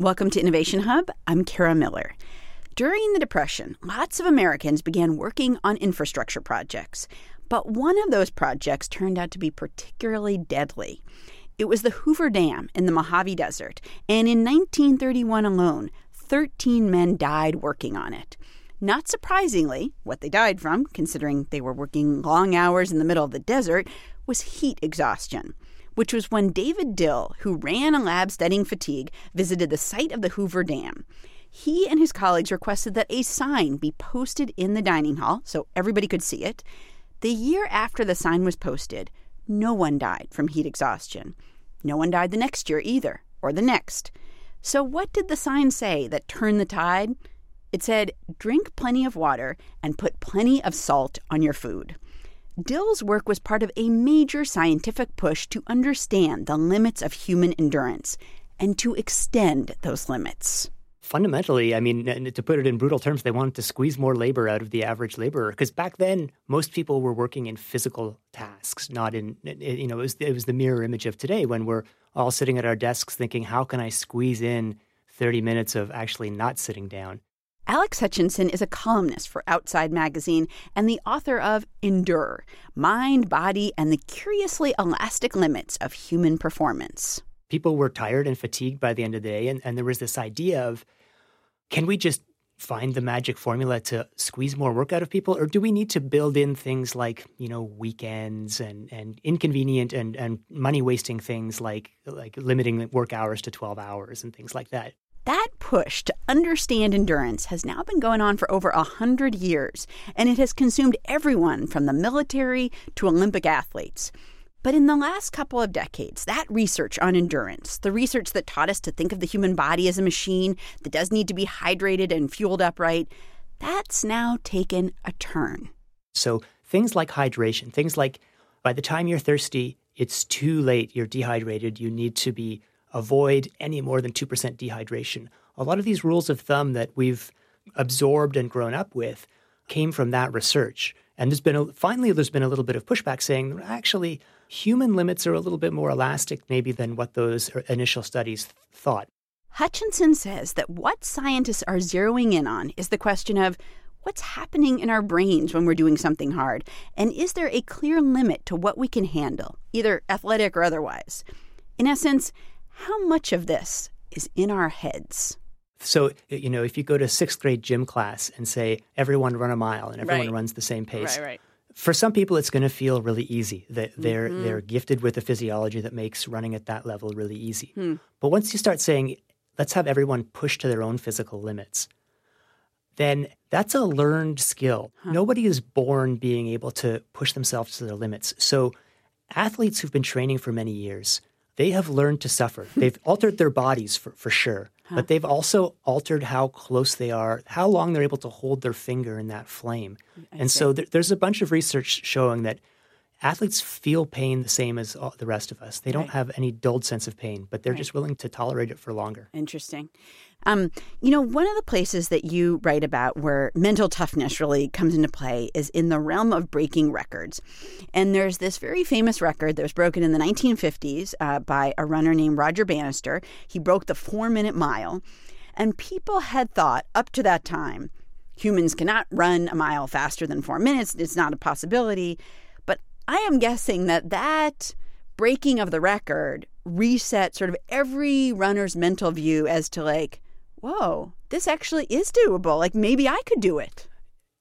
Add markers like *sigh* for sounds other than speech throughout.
Welcome to Innovation Hub. I'm Kara Miller. During the Depression, lots of Americans began working on infrastructure projects. But one of those projects turned out to be particularly deadly. It was the Hoover Dam in the Mojave Desert, and in 1931 alone, 13 men died working on it. Not surprisingly, what they died from, considering they were working long hours in the middle of the desert, was heat exhaustion which was when David Dill, who ran a lab studying fatigue, visited the site of the Hoover Dam. He and his colleagues requested that a sign be posted in the dining hall so everybody could see it. The year after the sign was posted, no one died from heat exhaustion. No one died the next year either, or the next. So, what did the sign say that turned the tide? It said, drink plenty of water and put plenty of salt on your food. Dill's work was part of a major scientific push to understand the limits of human endurance and to extend those limits. Fundamentally, I mean, to put it in brutal terms, they wanted to squeeze more labor out of the average laborer because back then most people were working in physical tasks, not in you know it was it was the mirror image of today when we're all sitting at our desks thinking, how can I squeeze in 30 minutes of actually not sitting down? Alex Hutchinson is a columnist for Outside Magazine and the author of Endure Mind, Body, and the Curiously Elastic Limits of Human Performance. People were tired and fatigued by the end of the day, and, and there was this idea of can we just find the magic formula to squeeze more work out of people or do we need to build in things like you know weekends and and inconvenient and and money wasting things like like limiting work hours to 12 hours and things like that that push to understand endurance has now been going on for over a hundred years, and it has consumed everyone from the military to Olympic athletes. But in the last couple of decades, that research on endurance, the research that taught us to think of the human body as a machine that does need to be hydrated and fueled up right, that's now taken a turn. So things like hydration, things like by the time you're thirsty, it's too late, you're dehydrated, you need to be avoid any more than 2% dehydration. A lot of these rules of thumb that we've absorbed and grown up with came from that research. And there's been a, finally there's been a little bit of pushback saying actually human limits are a little bit more elastic maybe than what those er, initial studies thought. Hutchinson says that what scientists are zeroing in on is the question of what's happening in our brains when we're doing something hard and is there a clear limit to what we can handle, either athletic or otherwise. In essence, how much of this is in our heads? So, you know, if you go to sixth grade gym class and say, everyone run a mile and everyone right. runs the same pace, right, right. for some people it's going to feel really easy. That they're, mm-hmm. they're gifted with a physiology that makes running at that level really easy. Hmm. But once you start saying, let's have everyone push to their own physical limits, then that's a learned skill. Huh. Nobody is born being able to push themselves to their limits. So, athletes who've been training for many years, they have learned to suffer. Hmm. They've altered their bodies for, for sure, huh. but they've also altered how close they are, how long they're able to hold their finger in that flame. I and see. so there, there's a bunch of research showing that athletes feel pain the same as the rest of us. They don't right. have any dulled sense of pain, but they're right. just willing to tolerate it for longer. Interesting. Um, you know, one of the places that you write about where mental toughness really comes into play is in the realm of breaking records. And there's this very famous record that was broken in the 1950s uh, by a runner named Roger Bannister. He broke the four minute mile. And people had thought up to that time, humans cannot run a mile faster than four minutes. It's not a possibility. But I am guessing that that breaking of the record reset sort of every runner's mental view as to like, whoa, this actually is doable. Like maybe I could do it.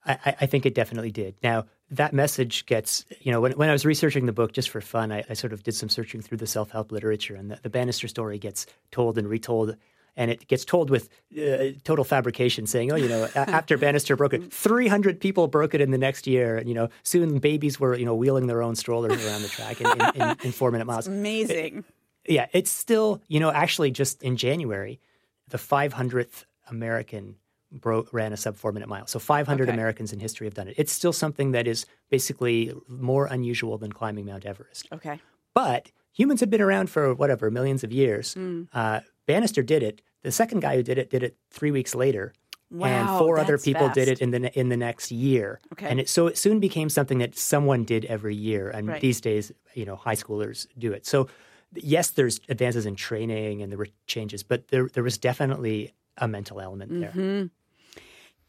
I, I think it definitely did. Now, that message gets, you know, when, when I was researching the book just for fun, I, I sort of did some searching through the self help literature, and the, the Bannister story gets told and retold. And it gets told with uh, total fabrication, saying, "Oh, you know, after *laughs* Bannister broke it, 300 people broke it in the next year. And, you know, soon babies were, you know, wheeling their own strollers around the track in, in, in, in four minute miles. It's amazing. It, yeah, it's still, you know, actually just in January, the 500th American broke, ran a sub four minute mile. So 500 okay. Americans in history have done it. It's still something that is basically more unusual than climbing Mount Everest. Okay. But humans have been around for whatever, millions of years. Mm. Uh, Bannister did it. The second guy who did it did it three weeks later. Wow, and four other people fast. did it in the in the next year. Okay. And it, so it soon became something that someone did every year. And right. these days, you know, high schoolers do it. So yes, there's advances in training and there were changes, but there there was definitely a mental element there. Mm-hmm.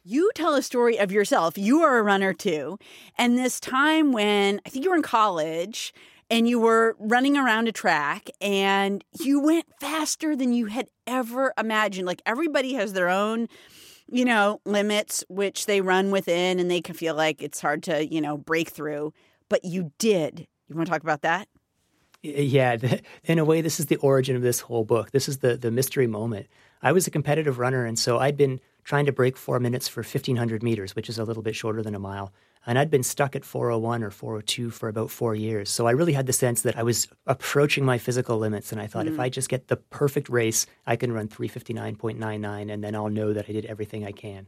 You tell a story of yourself. You are a runner too. And this time when I think you were in college and you were running around a track and you went faster than you had ever imagined. Like everybody has their own, you know, limits which they run within and they can feel like it's hard to, you know, break through. But you did. You want to talk about that? Yeah, in a way, this is the origin of this whole book. This is the the mystery moment. I was a competitive runner, and so I'd been trying to break four minutes for 1,500 meters, which is a little bit shorter than a mile. And I'd been stuck at 401 or 402 for about four years. So I really had the sense that I was approaching my physical limits. And I thought, mm. if I just get the perfect race, I can run 359.99, and then I'll know that I did everything I can.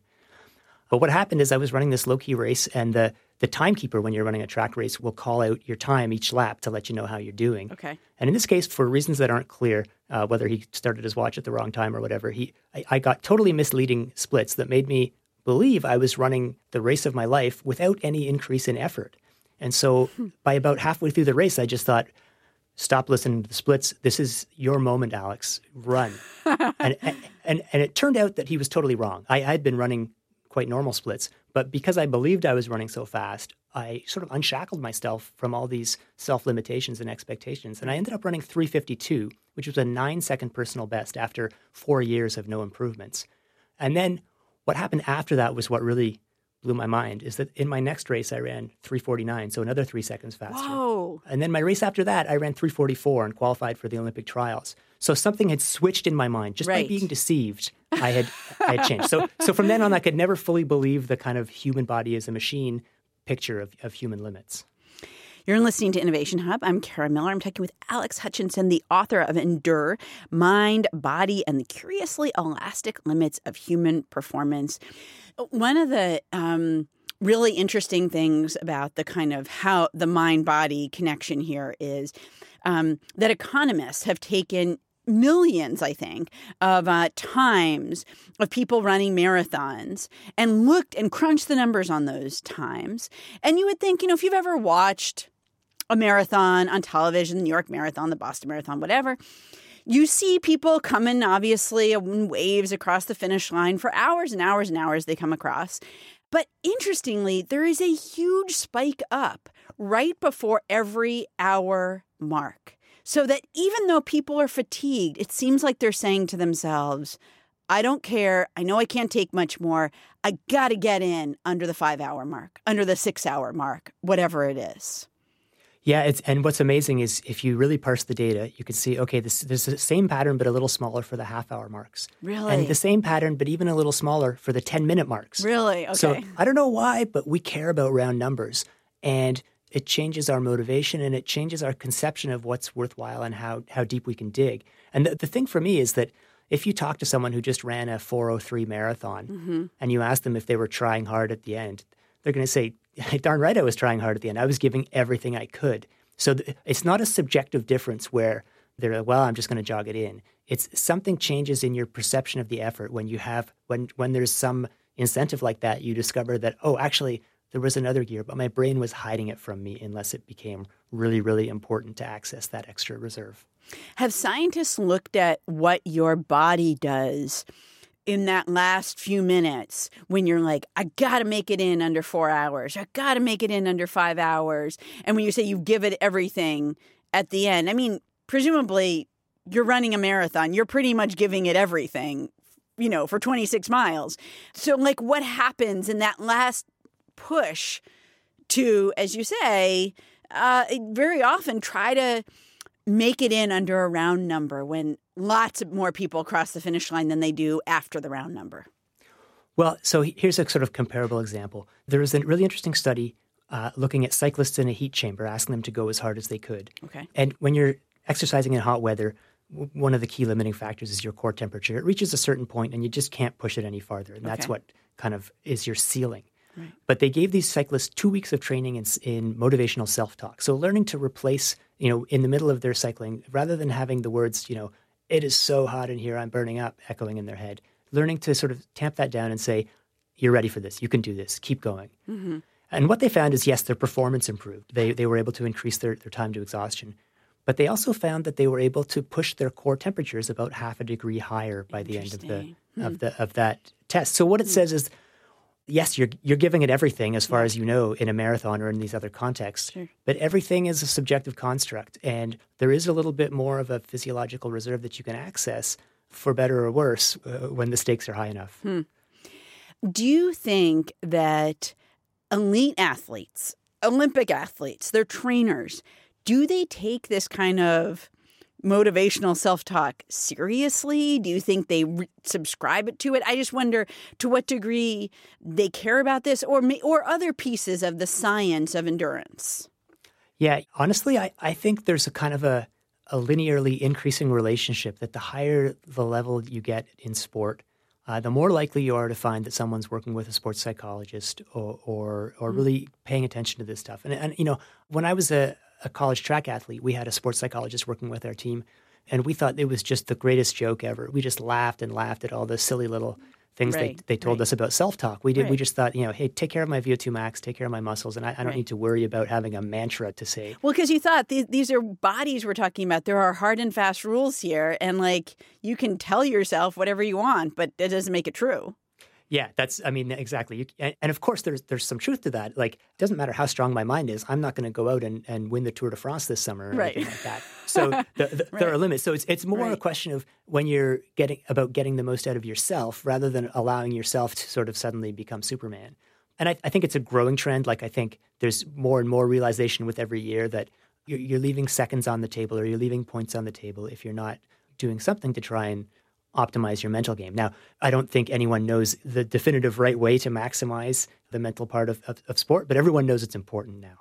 But what happened is I was running this low key race, and the the timekeeper when you're running a track race will call out your time each lap to let you know how you're doing. Okay. And in this case, for reasons that aren't clear, uh, whether he started his watch at the wrong time or whatever, he I, I got totally misleading splits that made me believe I was running the race of my life without any increase in effort. And so hmm. by about halfway through the race, I just thought, stop listening to the splits. This is your moment, Alex. Run. *laughs* and, and, and, and, it turned out that he was totally wrong. I had been running quite normal splits. But because I believed I was running so fast, I sort of unshackled myself from all these self limitations and expectations. And I ended up running 352, which was a nine second personal best after four years of no improvements. And then what happened after that was what really blew my mind is that in my next race I ran 349, so another three seconds faster. Whoa. And then my race after that I ran 344 and qualified for the Olympic trials. So something had switched in my mind just right. by being deceived. I had I had changed. So so from then on I could never fully believe the kind of human body as a machine picture of, of human limits. You're listening to Innovation Hub. I'm Kara Miller. I'm talking with Alex Hutchinson, the author of Endure Mind, Body, and the Curiously Elastic Limits of Human Performance. One of the um, really interesting things about the kind of how the mind body connection here is um, that economists have taken millions, I think, of uh, times of people running marathons and looked and crunched the numbers on those times. And you would think, you know, if you've ever watched a marathon on television, the New York Marathon, the Boston Marathon, whatever, you see people coming obviously in waves across the finish line for hours and hours and hours they come across. But interestingly, there is a huge spike up right before every hour mark. So that even though people are fatigued, it seems like they're saying to themselves, I don't care. I know I can't take much more. I got to get in under the five hour mark, under the six hour mark, whatever it is. Yeah, it's and what's amazing is if you really parse the data, you can see okay, this there's the same pattern but a little smaller for the half hour marks. Really? And the same pattern but even a little smaller for the 10 minute marks. Really? Okay. So I don't know why, but we care about round numbers and it changes our motivation and it changes our conception of what's worthwhile and how how deep we can dig. And the, the thing for me is that if you talk to someone who just ran a 403 marathon mm-hmm. and you ask them if they were trying hard at the end, they're going to say *laughs* darn right I was trying hard at the end. I was giving everything I could. So th- it's not a subjective difference where they're like, well, I'm just going to jog it in. It's something changes in your perception of the effort when you have when when there's some incentive like that. You discover that oh, actually there was another gear, but my brain was hiding it from me unless it became really really important to access that extra reserve. Have scientists looked at what your body does? In that last few minutes when you're like, I got to make it in under four hours. I got to make it in under five hours. And when you say you give it everything at the end, I mean, presumably you're running a marathon, you're pretty much giving it everything, you know, for 26 miles. So, like, what happens in that last push to, as you say, uh, very often try to make it in under a round number when lots more people cross the finish line than they do after the round number. Well, so here's a sort of comparable example. There was a really interesting study uh, looking at cyclists in a heat chamber, asking them to go as hard as they could. Okay. And when you're exercising in hot weather, w- one of the key limiting factors is your core temperature. It reaches a certain point, and you just can't push it any farther. And that's okay. what kind of is your ceiling. Right. But they gave these cyclists two weeks of training in, in motivational self talk. So learning to replace, you know, in the middle of their cycling, rather than having the words, you know, it is so hot in here, I'm burning up, echoing in their head. Learning to sort of tamp that down and say, you're ready for this, you can do this, keep going. Mm-hmm. And what they found is, yes, their performance improved. They, they were able to increase their, their time to exhaustion. But they also found that they were able to push their core temperatures about half a degree higher by the end of the hmm. of the of that test. So what it hmm. says is yes, you're you're giving it everything as far as you know in a marathon or in these other contexts. Sure. But everything is a subjective construct, and there is a little bit more of a physiological reserve that you can access, for better or worse, uh, when the stakes are high enough. Hmm. Do you think that elite athletes, Olympic athletes, their trainers, do they take this kind of motivational self talk seriously? Do you think they re- subscribe to it? I just wonder to what degree they care about this or or other pieces of the science of endurance. Yeah, honestly, I, I think there's a kind of a, a linearly increasing relationship that the higher the level you get in sport, uh, the more likely you are to find that someone's working with a sports psychologist or or, or mm-hmm. really paying attention to this stuff. And, and you know, when I was a, a college track athlete, we had a sports psychologist working with our team, and we thought it was just the greatest joke ever. We just laughed and laughed at all the silly little things right, they, they told right. us about self talk. We did. Right. We just thought, you know, hey, take care of my VO2 max, take care of my muscles, and I, I don't need to worry about having a mantra to say. Well, because you thought these, these are bodies we're talking about. There are hard and fast rules here, and like you can tell yourself whatever you want, but it doesn't make it true. Yeah, that's. I mean, exactly. You, and, and, of course, there's there's some truth to that. Like, it doesn't matter how strong my mind is. I'm not going to go out and, and win the Tour de France this summer or right. anything like that. *laughs* So the, the, right. there are limits. So it's it's more right. a question of when you're getting about getting the most out of yourself rather than allowing yourself to sort of suddenly become Superman. And I, I think it's a growing trend. Like I think there's more and more realization with every year that you're, you're leaving seconds on the table or you're leaving points on the table if you're not doing something to try and optimize your mental game. Now, I don't think anyone knows the definitive right way to maximize the mental part of, of, of, sport, but everyone knows it's important now.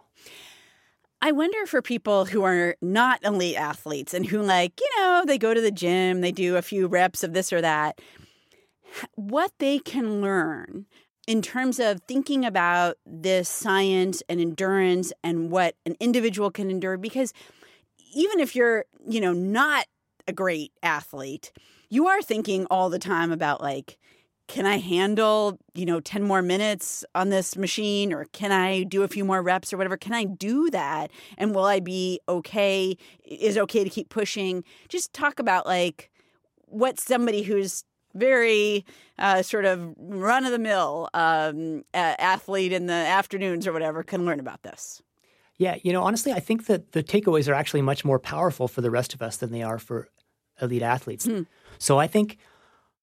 I wonder for people who are not elite athletes and who, like, you know, they go to the gym, they do a few reps of this or that, what they can learn in terms of thinking about this science and endurance and what an individual can endure. Because even if you're, you know, not a great athlete, you are thinking all the time about like, can I handle, you know, 10 more minutes on this machine or can I do a few more reps or whatever? Can I do that? And will I be okay? Is it okay to keep pushing? Just talk about like what somebody who's very uh, sort of run of the mill um, athlete in the afternoons or whatever can learn about this. Yeah, you know, honestly, I think that the takeaways are actually much more powerful for the rest of us than they are for elite athletes. Hmm. So I think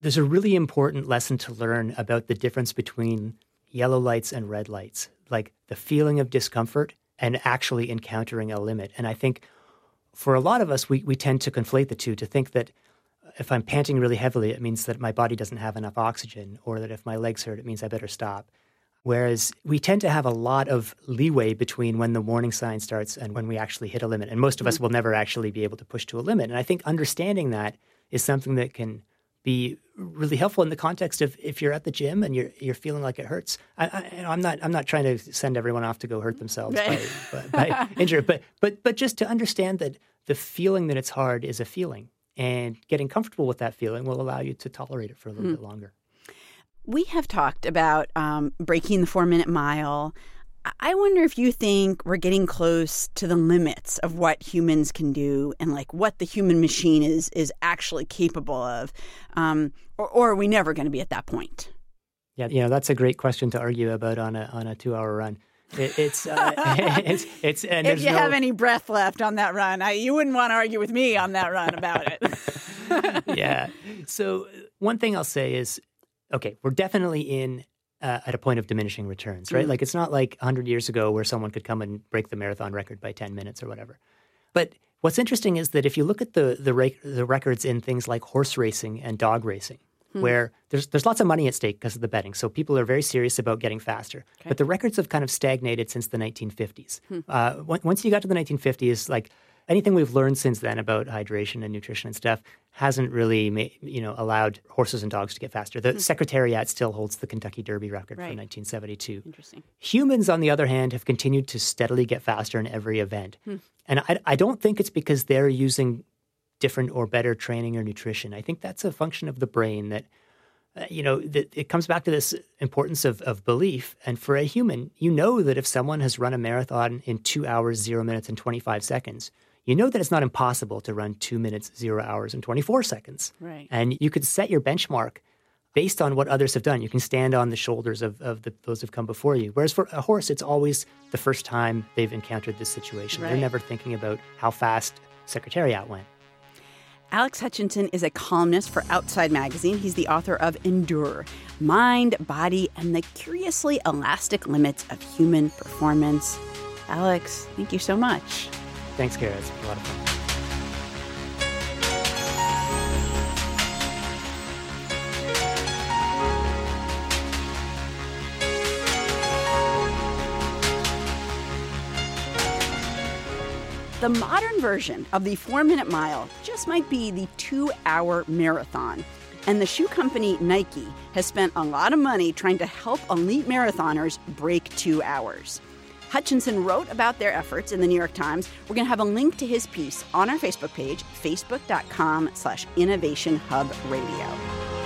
there's a really important lesson to learn about the difference between yellow lights and red lights, like the feeling of discomfort and actually encountering a limit. And I think for a lot of us, we, we tend to conflate the two to think that if I'm panting really heavily, it means that my body doesn't have enough oxygen, or that if my legs hurt, it means I better stop. Whereas we tend to have a lot of leeway between when the warning sign starts and when we actually hit a limit. And most of mm-hmm. us will never actually be able to push to a limit. And I think understanding that is something that can be really helpful in the context of if you're at the gym and you're you're feeling like it hurts. I, am not I'm not trying to send everyone off to go hurt themselves right. by, by, by *laughs* injury, but but but just to understand that the feeling that it's hard is a feeling, and getting comfortable with that feeling will allow you to tolerate it for a little hmm. bit longer we have talked about um, breaking the four minute mile. I wonder if you think we're getting close to the limits of what humans can do and like what the human machine is is actually capable of, um, or, or, are we never going to be at that point? Yeah, you know that's a great question to argue about on a on a two hour run. It, it's, uh, *laughs* it's it's and if you no... have any breath left on that run, I, you wouldn't want to argue with me on that run about it. *laughs* yeah. So one thing I'll say is okay, we're definitely in uh, at a point of diminishing returns, right? Mm. Like it's not like 100 years ago where someone could come and break the marathon record by 10 minutes or whatever. But what's interesting is that if you look at the the, the records in things like horse racing and dog racing, hmm. where there's there's lots of money at stake because of the betting, so people are very serious about getting faster. Okay. But the records have kind of stagnated since the 1950s. Hmm. Uh, once you got to the 1950s, like anything we've learned since then about hydration and nutrition and stuff hasn't really made, you know allowed horses and dogs to get faster. The mm-hmm. Secretariat still holds the Kentucky Derby record right. from 1972. Interesting. Humans, on the other hand, have continued to steadily get faster in every event, hmm. and I, I don't think it's because they're using different or better training or nutrition. I think that's a function of the brain that. Uh, you know, it comes back to this importance of, of belief. And for a human, you know that if someone has run a marathon in two hours, zero minutes, and 25 seconds, you know that it's not impossible to run two minutes, zero hours, and 24 seconds. Right. And you could set your benchmark based on what others have done. You can stand on the shoulders of, of the, those who've come before you. Whereas for a horse, it's always the first time they've encountered this situation. Right. They're never thinking about how fast Secretariat went. Alex Hutchinson is a columnist for Outside Magazine. He's the author of Endure Mind, Body, and the Curiously Elastic Limits of Human Performance. Alex, thank you so much. Thanks, Kara. It's a lot of fun. The modern version of the four minute mile just might be the two hour marathon. And the shoe company Nike has spent a lot of money trying to help elite marathoners break two hours. Hutchinson wrote about their efforts in the New York Times. We're going to have a link to his piece on our Facebook page, facebook.com slash innovation hub radio.